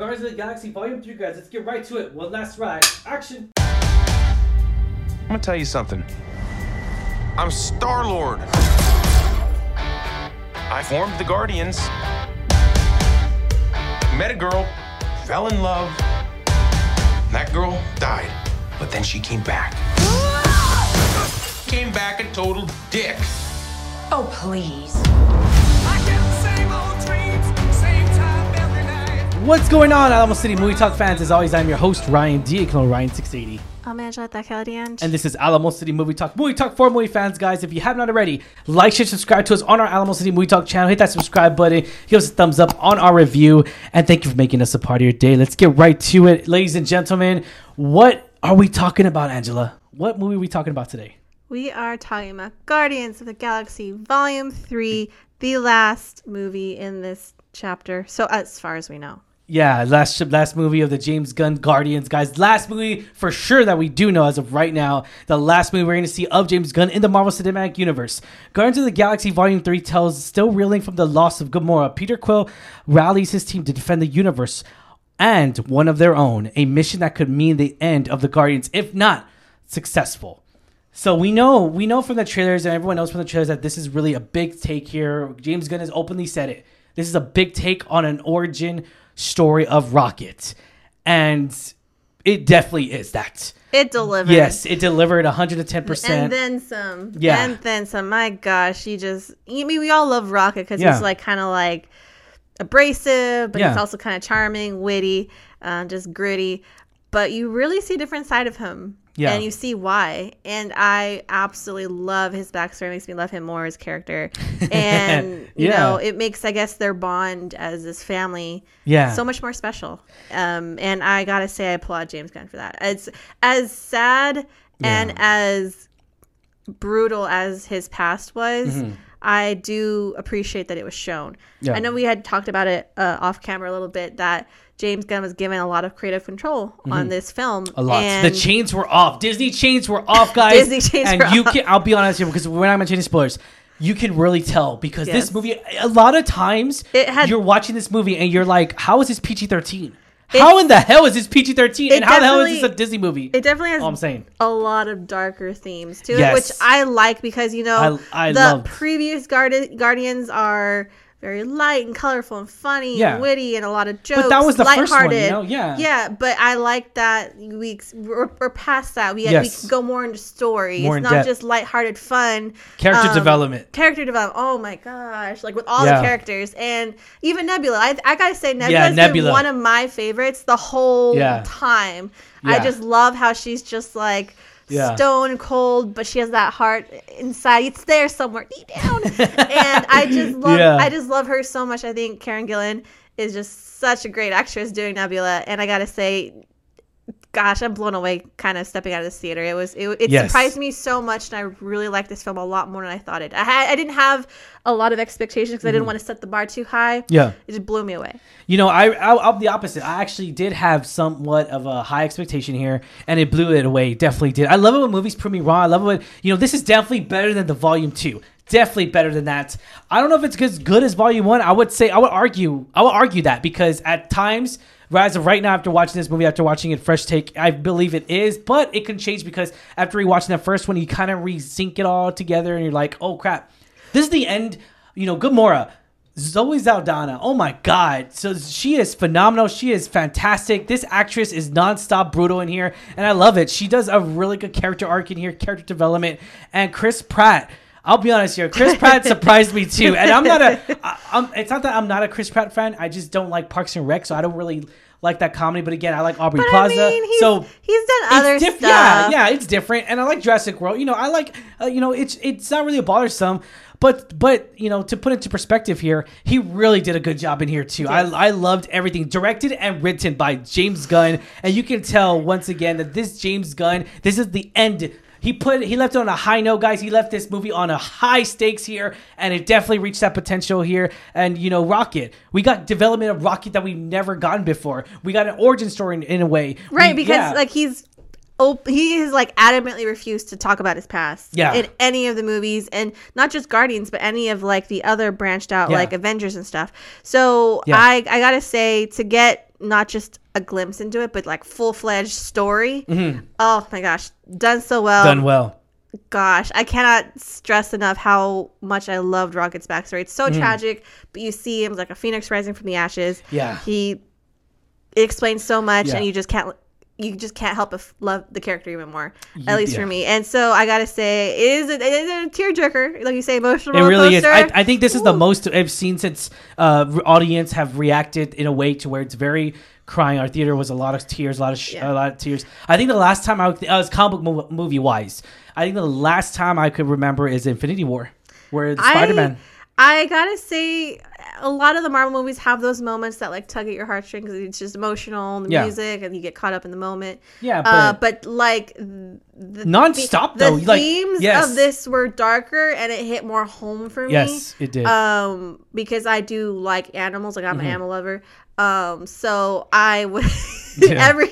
Guardians of the Galaxy Volume 3, guys. Let's get right to it. One last ride. Action. I'm gonna tell you something. I'm Star Lord. I formed the Guardians. Met a girl, fell in love. That girl died, but then she came back. Came back a total dick. Oh, please. What's going on, Alamo City Movie Talk fans? As always, I'm your host, Ryan D. Ryan680. I'm Angela. And this is Alamo City Movie Talk. Movie Talk for movie fans, guys. If you have not already, like, share, subscribe to us on our Alamo City Movie Talk channel. Hit that subscribe button. Give us a thumbs up on our review. And thank you for making us a part of your day. Let's get right to it. Ladies and gentlemen, what are we talking about, Angela? What movie are we talking about today? We are talking about Guardians of the Galaxy Volume 3, the last movie in this chapter. So, as far as we know. Yeah, last last movie of the James Gunn Guardians, guys. Last movie for sure that we do know as of right now. The last movie we're going to see of James Gunn in the Marvel Cinematic Universe. Guardians of the Galaxy Volume 3 tells, still reeling from the loss of Gamora, Peter Quill rallies his team to defend the universe and one of their own, a mission that could mean the end of the Guardians, if not successful. So we know we know from the trailers and everyone knows from the trailers that this is really a big take here. James Gunn has openly said it. This is a big take on an origin story of Rocket. And it definitely is that. It delivered. Yes, it delivered 110%. And then some. Yeah. And then some. My gosh, he just. I mean, we all love Rocket because Yeah. he's like kind of like abrasive, but Yeah. he's also kind of charming, witty, uh, just gritty. But you really see a different side of him. Yeah. And you see why. And I absolutely love his backstory. It makes me love him more as a character. And, you know, it makes, I guess, their bond as this family yeah. so much more special. Um, and I gotta say, I applaud James Gunn for that. It's as sad and as brutal as his past was. Mm-hmm. I do appreciate that it was shown. Yeah. I know we had talked about it uh, off camera a little bit that James Gunn was given a lot of creative control on this film. Mm-hmm. a lot. And the chains were off. Disney chains were off, guys. Disney chains and were you off. can I'll be honest here because we're not mentioning spoilers. You can really tell because Yes. this movie a lot of times had- you're watching this movie and you're like, how is this PG thirteen? How in the hell is this PG thirteen? And how the hell is this a Disney movie? It definitely has All I'm saying. a lot of darker themes to Yes. it, which I like because you know I- I the previous Guardi- Guardians are very light and colorful and funny Yeah. and witty and a lot of jokes. But that was the first one, you lighthearted. know? Yeah. yeah. But I like that we we're, we're past that. We we can go more into story. More it's in not depth. just lighthearted fun. Character Um, development. Character development. Oh my gosh! Like with all Yeah. the characters and even Nebula. I, I gotta say Nebula Yeah, has Nebula. been one of my favorites the whole Yeah. time. I just love how she's just like Yeah. stone cold, but she has that heart inside. It's there somewhere deep down, and I just love. Yeah. I just love her so much. I think Karen Gillan is just such a great actress doing Nebula, and I gotta say. Gosh, I'm blown away. Kind of stepping out of this theater, it was it, it Yes. surprised me so much, and I really liked this film a lot more than I thought it. I had I didn't have a lot of expectations because I didn't want to set the bar too high. Mm-hmm. Yeah. it just blew me away. You know, I, I I'm the opposite. I actually did have somewhat of a high expectation here, and it blew it away. Definitely did. I love it when movies prove me wrong. I love it when you know this is definitely better than the volume two. Definitely better than that. I don't know if it's as good as volume one. I would say I would argue I would argue that because at times. As of right now, after watching this movie, after watching it fresh take, I believe it is, but it can change because after rewatching that first one, you kind of re-sync it all together, and you're like, "Oh crap, this is the end." You know, Gamora, Zoe Saldana. Oh my God. So she is phenomenal. She is fantastic. This actress is nonstop brutal in here, and I love it. She does a really good character arc in here, character development. And Chris Pratt. I'll be honest here. Chris Pratt surprised me too, and I'm not a. I, I'm, it's not that I'm not a Chris Pratt fan. I just don't like Parks and Rec, so I don't really like that comedy. But again, I like Aubrey But Plaza. I mean, he's, so he's done other diff- stuff. Yeah, yeah, it's different, and I like Jurassic World. You know, I like, uh, you know, it's it's not really a bothersome, but but you know, to put into perspective here, he really did a good job in here too. I I loved everything, directed and written by James Gunn, and you can tell once again that this James Gunn, this is the end. He put he left it on a high note, guys. He left this movie on a high stakes here, and it definitely reached that potential here. And you know, Rocket, we got development of Rocket that we've never gotten before. We got an origin story in, in a way, right We- because yeah. like he's op- he has like adamantly refused to talk about his past Yeah. in any of the movies and not just Guardians but any of like the other branched out Yeah. like Avengers and stuff. So Yeah. I I got to say to get not just a glimpse into it but like full-fledged story. Oh my gosh, done so well. Mm-hmm. Done well. Gosh, I cannot stress enough how much I loved Rocket's backstory. It's so Mm-hmm. tragic, but you see him like a phoenix rising from the ashes. Yeah. He it explains so much Yeah. and you just can't you just can't help but f- love the character even more at least yeah. for me and so i gotta say it is a, it is a tearjerker like you say emotional It really is. I, I think this is the most I've seen since uh, audience have reacted in a way to where it's very crying. Our theater was a lot of tears, a lot of sh- Yeah. a lot of tears. I think the last time I was, I was comic book movie wise. I think the last time I could remember is Infinity War, where Spider Man. I gotta say, a lot of the Marvel movies have those moments that like tug at your heartstrings. 'cause It's just emotional, and the Yeah. music, and you get caught up in the moment. Yeah, uh, but- but like the Non-stop, the though, like, themes yes. of this were darker, and it hit more home for me. Yes, it did. Um, because I do like animals, like I'm Mm-hmm. an animal lover. Um, so I would Yeah. every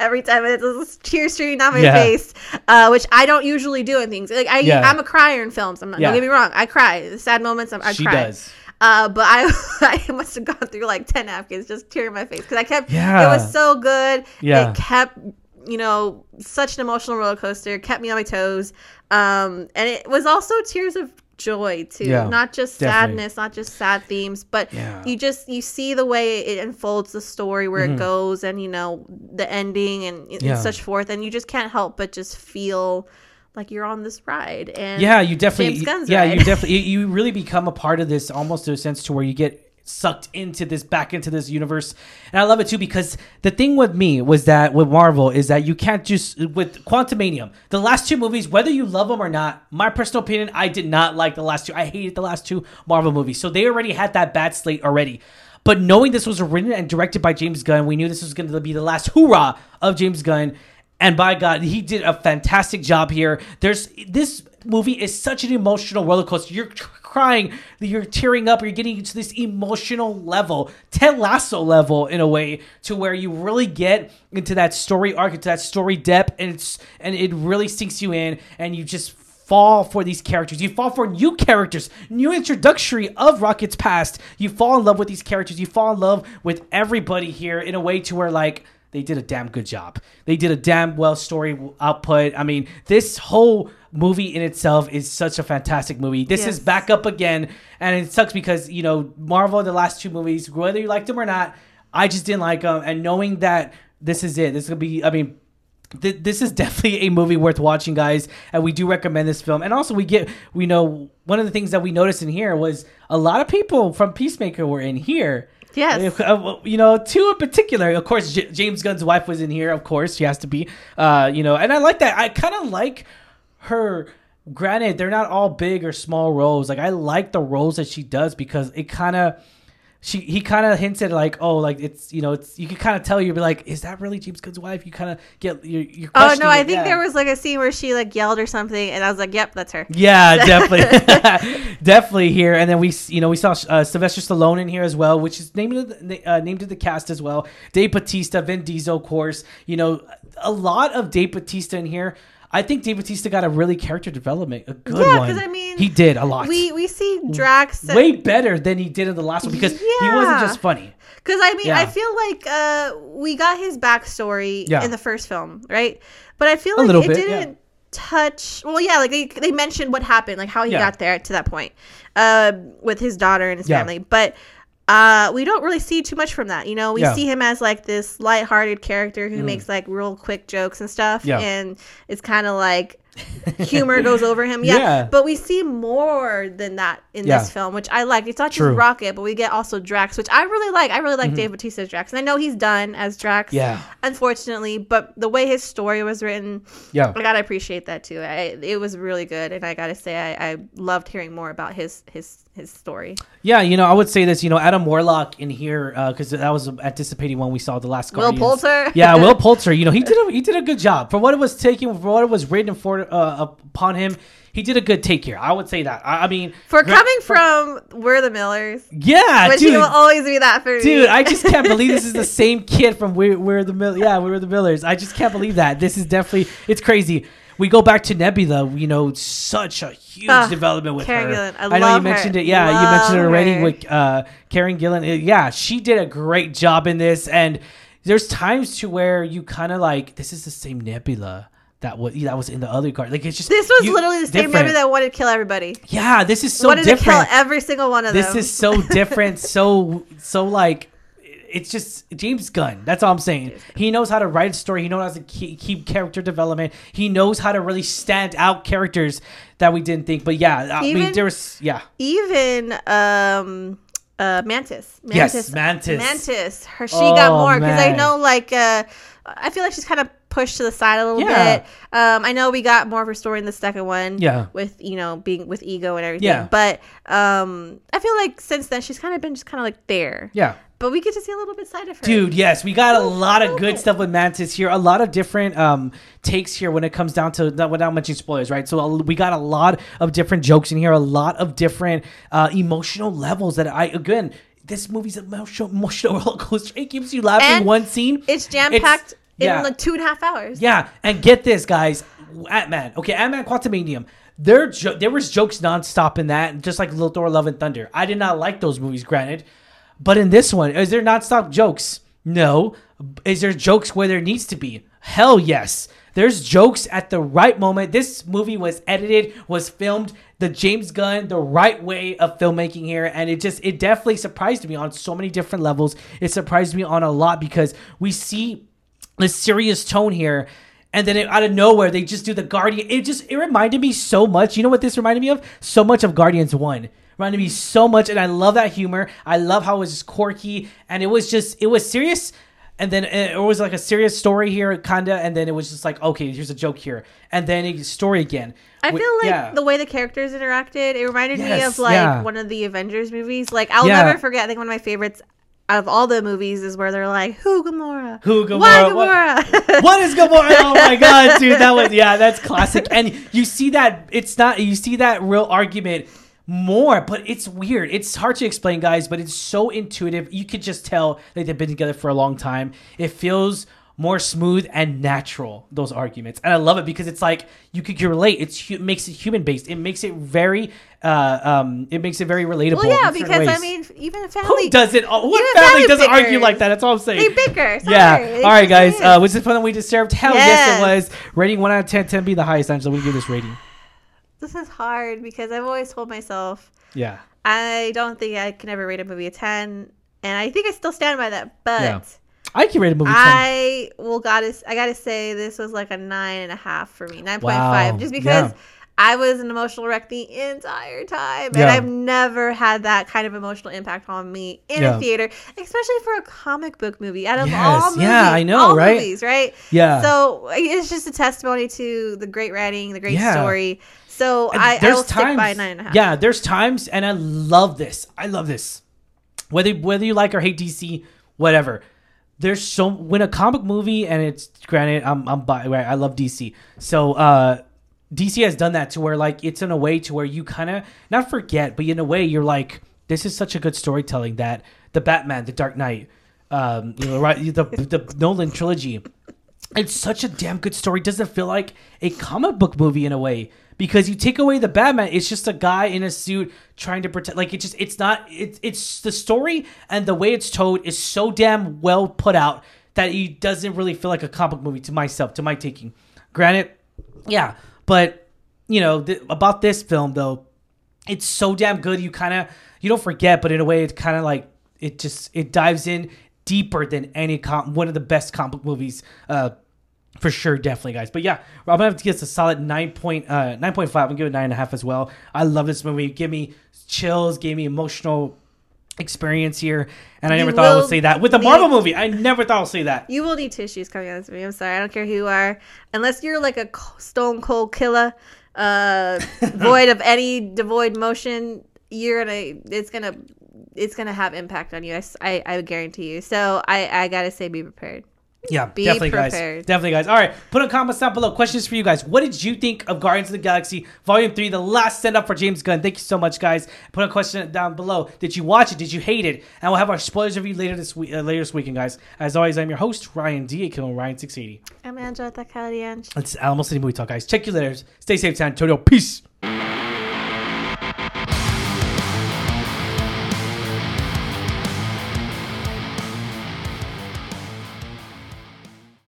every time it's a tear streaming down my Yeah. face, uh, which I don't usually do in things. Like I, Yeah. I'm a crier in films. I'm not. Don't get me wrong. I cry. The sad moments. I'm, I she cry. does. Uh, but I I must have gone through like ten napkins just tearing my face because I kept. Yeah. It was so good. Yeah. It kept you know such an emotional roller coaster. Kept me on my toes. Um, and it was also tears of joy too. Yeah, not just definitely. sadness, not just sad themes, but Yeah. Mm-hmm. you just you see the way it unfolds the story where it goes and you know the ending and, and Yeah. such forth and you just can't help but just feel like you're on this ride and Yeah, you definitely. Yeah, ride. you definitely. You you really become a part of this, almost to a sense to where you get sucked into this, back into this universe, and I love it too because the thing with me was that with Marvel is that you can't just with Quantumania, the last two movies, whether you love them or not. My personal opinion, I did not like the last two. I hated the last two Marvel movies, so they already had that bad slate already. But knowing this was written and directed by James Gunn, we knew this was going to be the last hoorah of James Gunn. And by God, he did a fantastic job here. There's this movie is such an emotional roller coaster. You're crying, you're tearing up, you're getting to this emotional level, Ted Lasso level in a way, to where you really get into that story arc, into that story depth, and it's and it really sinks you in, and you just fall for these characters. You fall for new characters, new introductory of Rocket's past. You fall in love with these characters. You fall in love with everybody here in a way to where like they did a damn good job. They did a damn well story output. I mean, this whole movie in itself is such a fantastic movie. This is back up again, and it sucks because you know Marvel, the last two movies, whether you liked them or not, I just didn't like them. And knowing that this is it, this is gonna be. I mean, th- this is definitely a movie worth watching, guys, and we do recommend this film. And also, we get we know one of the things that we noticed in here was a lot of people from Peacemaker were in here. Yes. Uh, you know, two in particular. Of course, J- James Gunn's wife was in here. Of course, she has to be. Uh, you know, and I like that. I kind of like her. Granted, they're not all big or small roles. Like I like the roles that she does because it kind of. She he kind of hinted like oh like it's you know it's you can kind of tell you'd be like is that really James Gunn's wife you kind of get you're, you're Oh no, I think yeah. there was like a scene where she like yelled or something, and I was like, "Yep, that's her." Yeah, definitely, definitely here. And then we, you know, we saw uh, Sylvester Stallone in here as well, which is named to the, uh, named to the cast as well. Dave Bautista, Vin Diesel, of course. You know, a lot of Dave Bautista in here. I think Dave Bautista got a really character development, a good Yeah, one. 'cause I mean, he did a lot. We we see Drax way better than he did in the last one because he wasn't just funny. Because I mean, Yeah. I feel like uh, we got his backstory Yeah. in the first film, right? But I feel A like it bit, didn't yeah. touch. Well, yeah, like they, they mentioned what happened, like how he Yeah. got there to that point uh, with his daughter and his Yeah. family. But uh, we don't really see too much from that. You know, we Yeah. Mm. see him as like this lighthearted character who makes like real quick jokes and stuff, Yeah. and it's kind of like humor goes over him. Yeah, Yeah. but we see more than that in Yeah. this film, which I like. It's not True. just Rocket, but we get also Drax, which I really like. I really like Dave Bautista's Drax, and I know he's done as Drax. Mm-hmm. Yeah. unfortunately, but the way his story was written, Yeah. I gotta appreciate that too. I, it was really good, and I gotta say, I, I loved hearing more about his his his story. Yeah, you know, I would say this. You know, Adam Warlock in here because that was anticipating when we saw the last. Will Poulter? yeah, Will Poulter. You know, he did a, he did a good job for what it was taking, for what it was written for uh, upon him. He did a good take here. I would say that. I, I mean, For gra- coming from We're the Millers, yeah, which dude, he will always be that for me. dude, I just can't believe this is the same kid from We're, We're the Mill. Yeah, We're the Millers. I just can't believe that. This is definitely it's crazy. We go back to Nebula. You know, such a huge Ah, development with Karen her. Gillan. I know you mentioned her. it. Yeah, you mentioned it already her. with uh, Karen Gillan. Uh, Yeah, she did a great job in this, and there's times to where you kind of like this is the same Nebula that was that was in the other card. Like it's just This was you- literally the same different. movie that wanted to kill everybody. Yeah, this is so different. wanted to kill every single one of this them. This is so different. so so like it's just James Gunn. That's all I'm saying. He knows how to write a story. He knows how to keep, keep character development. He knows how to really stand out characters that we didn't think. But yeah, I mean, Even- there was yeah. Even um uh Mantis. Yes, Mantis. Mantis. Her she Oh, got more because I know like uh I feel like she's kind of pushed to the side a little Yeah. bit. Um I know we got more of her story in the second one. Yeah. With you know being with ego and everything. Yeah. But um I feel like since then she's kind of been just kind of like there. Yeah. But we get to see a little bit side of her. Dude, yes, we got a lot of good stuff with Mantis here. A lot of different um, takes here when it comes down to not without mentioning spoilers, right? So we got a lot of different jokes in here, a lot of different uh, emotional levels that I again. This movie's emotional, emotional roller coaster. It keeps you laughing And one scene. It's jam packed in yeah. like two and a half hours. Yeah, and get this, guys. Ant Man. Okay, Ant Man Quantumania. There, jo- there was jokes nonstop in that, just like Little Thor, Love and Thunder. I did not like those movies, granted, but in this one, is there nonstop jokes? No. Is there jokes where there needs to be? Hell yes. There's jokes at the right moment. This movie was edited, was filmed the James Gunn, the right way of filmmaking here, and it just it definitely surprised me on so many different levels. It surprised me on a lot because we see the serious tone here and then it, out of nowhere they just do the guardian it just it reminded me so much you know what this reminded me of so much of guardians 1 reminded me so much and i love that humor i love how it was just quirky and it was just it was serious and then eh, it was like a serious story here kinda and then it was just like okay here's a joke here and then a story again I feel like yeah. the way the characters interacted, it reminded me of like yeah. one of the Avengers movies. Like I'll Yeah. never forget. I think one of my favorites out of all the movies is where they're like, "Who Gamora? Who Why Gamora? What- Gamora?" what is Gamora? Oh my god, dude, that was yeah, that's classic. And you see that it's not you see that real argument more, but it's weird. It's hard to explain, guys, but it's so intuitive. You could just tell that they've been together for a long time. It feels more smooth and natural those arguments and i love it because it's like you could relate it's hu- makes it human based it makes it very uh um it makes it very relatable well, yeah, because I mean, even a family who does it oh, what family family doesn't argue like that that's all i'm saying they bicker. Sorry. yeah. They All right, guys. is. Uh, was it fun that we deserved? Hell yes. Yes. it was. Rating one out of 10. 10 be the highest. What do you give this rating? this is hard because I've always told myself Yeah. I don't think I can ever rate a movie a ten, and I think I still stand by that. But Yeah. I can rate a movie 10. I will gotta I gotta say this was like a nine and a half for me, nine point five, Wow. just because Yeah. I was an emotional wreck the entire time, and Yeah. I've never had that kind of emotional impact on me in Yeah. a theater, especially for a comic book movie. Out of Yes. all movies, Yeah, I know, all right? Movies, right? Yeah. So it's just a testimony to the great writing, the great Yeah. story. So And I, I will stick by nine and a half. Yeah, there's times, and I love this. I love this. Whether whether you like or hate DC, whatever. There's so when a comic movie, and it's granted, I'm I'm bi- right. I love DC, so uh, DC has done that to where like it's in a way to where you kind of not forget, but in a way you're like, this is such a good storytelling that the Batman, the Dark Knight, um, you know, right, the the Nolan trilogy it's such a damn good story. It doesn't feel like a comic book movie in a way because you take away the Batman, it's just a guy in a suit trying to protect. Like it just, it's not. It's it's the story and the way it's told is so damn well put out that it doesn't really feel like a comic movie to myself, to my taking. Granted, yeah, but you know th- about this film though, it's so damn good. You kind of you don't forget, but in a way, it's kind of like it just it dives in deeper than any com- one of the best comic book movies. Uh, for sure, definitely, guys. But yeah, I'm gonna have to give this a solid nine point uh nine point five. I'm gonna give it nine and a half as well. I love this movie. Give me chills. Gave me emotional experience here, and I You never thought I would say that with a Marvel movie. I never thought I would say that. You will need tissues coming out of this movie. I'm sorry. I don't care who you are. Unless you're like a stone cold killer, uh, void of any devoid motion, you're gonna it's gonna it's gonna have impact on you. I I guarantee you. So I I gotta say, be prepared. Yeah, Be definitely, guys. prepared. Definitely, guys. All right, put in comments down below. Questions for you guys. What did you think of Guardians of the Galaxy Volume Three, the last send up for James Gunn? Thank you so much, guys. Put a question down below. Did you watch it? Did you hate it? And we'll have our spoilers review later this week. Uh, later this weekend, guys. As always, I'm your host Ryan D. aka Ryan six eighty. I'm Angela Takalian. It's Alamo City Movie Talk, guys. Check you later. Stay safe, San Antonio. Peace.